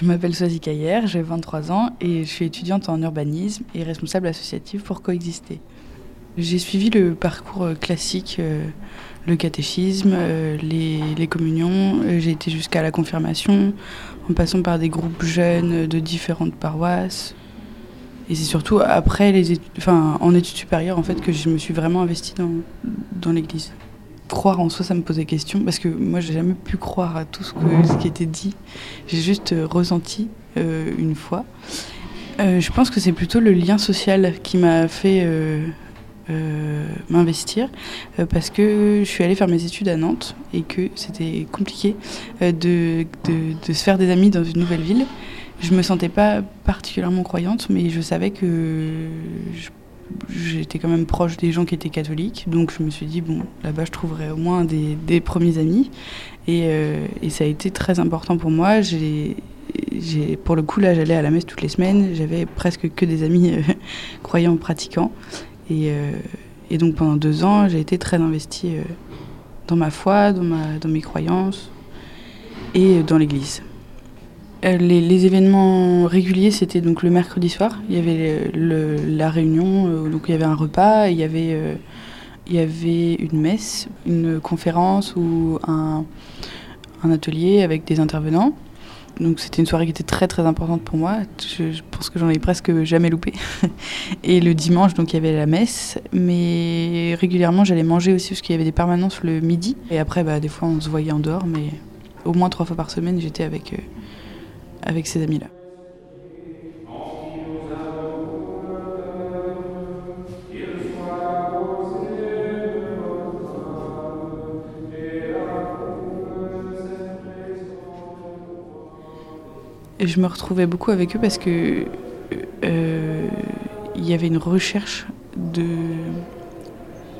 Je m'appelle Soisy Caillère, j'ai 23 ans et je suis étudiante en urbanisme et responsable associative pour coexister. J'ai suivi le parcours euh, classique, euh, le catéchisme, euh, les, communions. J'ai été jusqu'à la confirmation, en passant par des groupes jeunes de différentes paroisses. Et c'est surtout après les enfin, en études supérieures en fait que je me suis vraiment investie dans, dans l'Église. Croire en soi, ça me posait question parce que moi, j'ai jamais pu croire à tout ce, qui était dit. J'ai juste ressenti une fois. je pense que c'est plutôt le lien social qui m'a fait euh, m'investir euh, parce que je suis allée faire mes études à Nantes et que c'était compliqué euh, de, de, se faire des amis dans une nouvelle ville. Je me sentais pas particulièrement croyante, mais je savais que j'étais quand même proche des gens qui étaient catholiques, donc je me suis dit bon là-bas je trouverais au moins des, premiers amis et, et, ça a été très important pour moi. J'ai pour le coup là j'allais à la messe toutes les semaines, j'avais presque que des amis croyants pratiquants euh, et, donc pendant deux ans, j'ai été très investie euh, dans ma foi, dans mes croyances et dans l'Église. Euh, les, événements réguliers, c'était donc le mercredi soir. Il y avait la réunion, donc il y avait un repas, il y avait, il y avait une messe, une conférence ou un atelier avec des intervenants. Donc c'était une soirée qui était très très importante pour moi. Je, pense que j'en ai presque jamais loupé. Et le dimanche, donc il y avait la messe, mais régulièrement j'allais manger aussi parce qu'il y avait des permanences le midi. Et après, bah, des fois on se voyait en dehors, mais au moins trois fois par semaine j'étais avec, euh, avec ces amis-là. je me retrouvais beaucoup avec eux parce que euh, il y avait une recherche de,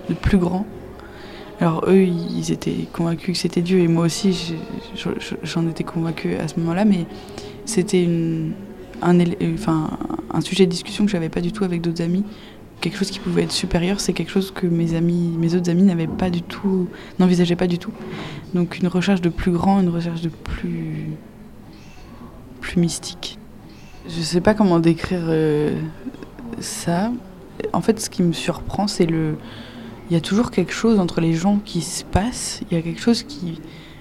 de plus grand. Alors eux, ils étaient convaincus que c'était Dieu et moi aussi, j'en étais convaincue à ce moment-là, mais c'était un, enfin, un sujet de discussion que j'avais pas du tout avec d'autres amis. Quelque chose qui pouvait être supérieur, c'est quelque chose que mes amis, mes autres amis n'avaient pas du tout, n'envisageaient pas du tout. Donc une recherche de plus grand, une recherche de plus plus mystique. Je sais pas comment décrire euh, ça. En fait, ce qui me surprend, c'est le. Il y a toujours quelque chose entre les gens qui se passe. Il y a quelque chose qui.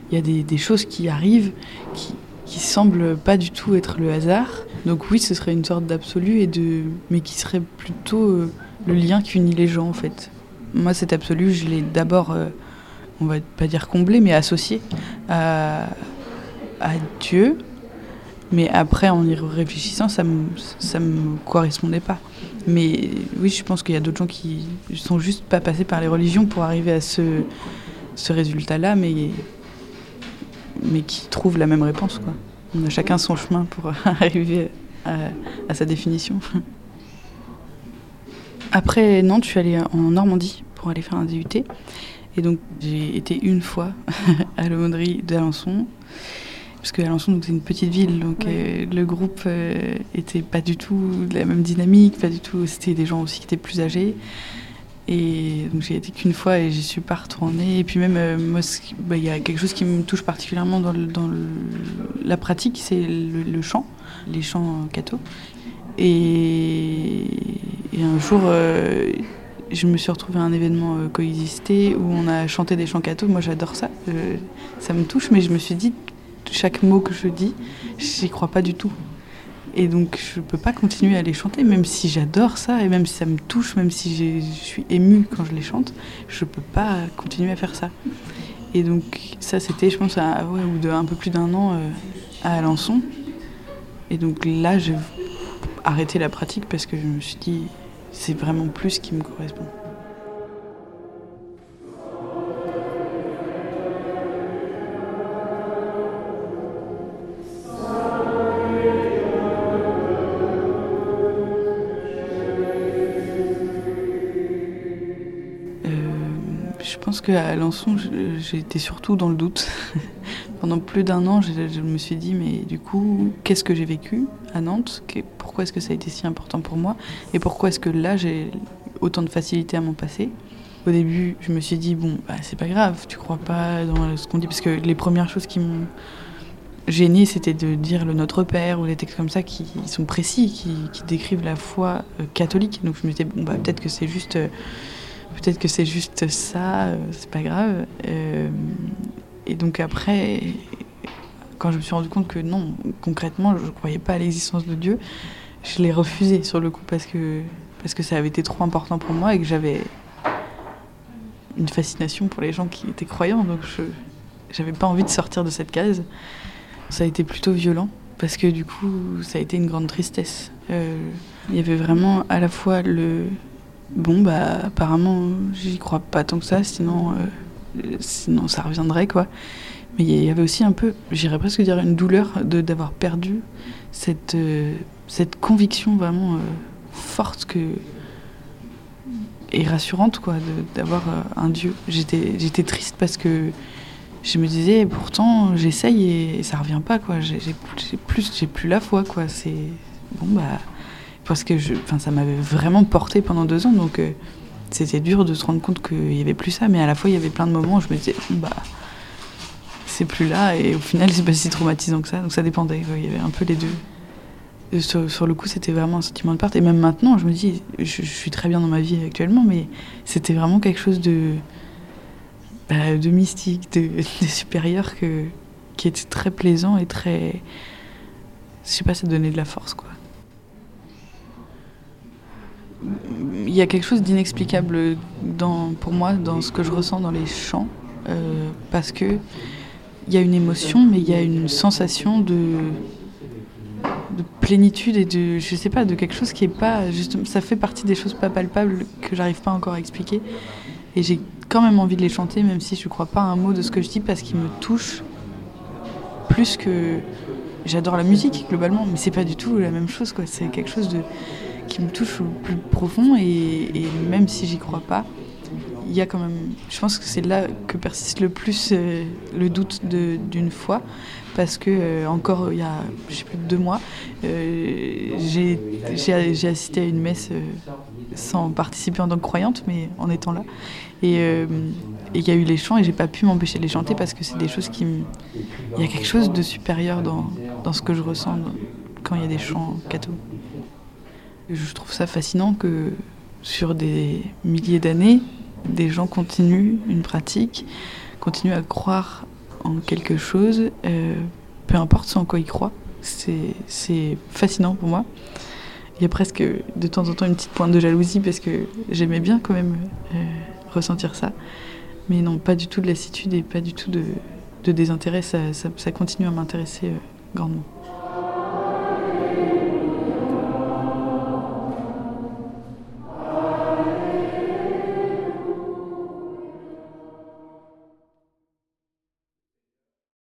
Il y a des, choses qui arrivent qui, qui semblent pas du tout être le hasard. Donc oui, ce serait une sorte d'absolu et de. Mais qui serait plutôt euh, le lien qui unit les gens en fait. Moi, cet absolu, je l'ai d'abord, euh, on va pas dire comblé, mais associé à, à Dieu, mais après, en y réfléchissant, ça me, ça me correspondait pas. Mais oui, je pense qu'il y a d'autres gens qui sont juste pas passés par les religions pour arriver à ce, ce résultat-là, mais, mais qui trouvent la même réponse. Quoi. On a chacun son chemin pour arriver à, à sa définition. Après Nantes, je suis allée en Normandie pour aller faire un DUT. Et donc, j'ai été une fois à l'aumônerie d'Alençon parce que Alençon c'est une petite ville, donc euh, le groupe euh, était pas du tout de la même dynamique, pas du tout. C'était des gens aussi qui étaient plus âgés. Et donc j'ai été qu'une fois et j'y suis pas retournée. Et puis même, euh, bah, il y a quelque chose qui me touche particulièrement dans, la pratique, c'est le, chant, les chants catho. Et, et, un jour, je me suis retrouvée à un événement coexisté où on a chanté des chants catho. Moi, j'adore ça. ça me touche, mais je me suis dit, chaque mot que je dis, j'y crois pas du tout. Et donc je peux pas continuer à les chanter, même si j'adore ça et même si ça me touche, même si je suis émue quand je les chante, je peux pas continuer à faire ça. Et donc ça c'était, je pense, à, ouais, ou de un peu plus d'un an euh, à Alençon. Et donc là j'ai arrêté la pratique parce que je me suis dit c'est vraiment plus ce qui me correspond. Pense qu'à Alençon, j'étais surtout dans le doute. Pendant plus d'un an, je, me suis dit, mais du coup, qu'est-ce que j'ai vécu à Nantes? Pourquoi est-ce que ça a été si important pour moi? Et pourquoi est-ce que là, j'ai autant de facilité à m'en passer? Au début, je me suis dit, bon, bah, c'est pas grave, tu crois pas dans ce qu'on dit, parce que les premières choses qui m'ont gênée, c'était de dire le Notre Père ou des textes comme ça qui sont précis, qui, décrivent la foi euh, catholique. Donc je me disais, bon, bah, peut-être que c'est juste, euh, peut-être que c'est juste ça, euh, c'est pas grave. et donc après, quand je me suis rendu compte que non, concrètement, je ne croyais pas à l'existence de Dieu, je l'ai refusé sur le coup parce que, parce que ça avait été trop important pour moi et que j'avais une fascination pour les gens qui étaient croyants. Donc je n'avais pas envie de sortir de cette case. Ça a été plutôt violent parce que du coup, ça a été une grande tristesse. Euh, il y avait vraiment à la fois le bon, bah apparemment, j'y crois pas tant que ça, sinon, euh, sinon ça reviendrait quoi. Mais il y avait aussi un peu, j'irais presque dire une douleur d'avoir perdu cette, euh, cette conviction vraiment forte que et rassurante quoi d'avoir un Dieu. J'étais triste parce que je me disais pourtant j'essaye et ça revient pas quoi j'ai plus plus la foi quoi c'est bon bah parce que je ça m'avait vraiment porté pendant deux ans donc euh, c'était dur de se rendre compte qu'il y avait plus ça mais à la fois il y avait plein de moments où je me disais bah c'est plus là et au final c'est pas si traumatisant que ça donc ça dépendait il y avait un peu les deux sur, sur le coup c'était vraiment un sentiment de perte et même maintenant je me dis je, suis très bien dans ma vie actuellement mais c'était vraiment quelque chose de bah, de mystique, de, supérieur que, qui était très plaisant et très. Je sais pas, ça donnait de la force, quoi. Il y a quelque chose d'inexplicable pour moi dans ce que je ressens dans les chants, euh, parce que il y a une émotion, mais il y a une sensation de, de plénitude et de, je sais pas, de quelque chose qui est pas, ça fait partie des choses pas palpables que j'arrive pas encore à expliquer. Et j'ai quand même envie de les chanter, même si je ne crois pas un mot de ce que je dis, parce qu'ils me touchent plus que. J'adore la musique globalement, mais c'est pas du tout la même chose. Quoi. C'est quelque chose de... qui me touche au plus profond, et, même si j'y crois pas, il y a quand même. Je pense que c'est là que persiste le plus euh, le doute d'une foi, parce que euh, encore il y a je sais plus deux mois, euh, j'ai assisté à une messe sans participer en tant que croyante, mais en étant là. Euh, et il y a eu les chants et j'ai pas pu m'empêcher de les chanter parce que c'est des choses qui. Il y a quelque chose de supérieur dans, dans ce que je ressens quand il y a des chants catho. Je trouve ça fascinant que sur des milliers d'années, des gens continuent une pratique, continuent à croire en quelque chose, euh, peu importe en quoi ils croient. C'est fascinant pour moi. Il y a presque de temps en temps une petite pointe de jalousie parce que j'aimais bien quand même euh, ressentir ça. Mais non, pas du tout de lassitude et pas du tout de, désintérêt. Ça, continue à m'intéresser euh, grandement.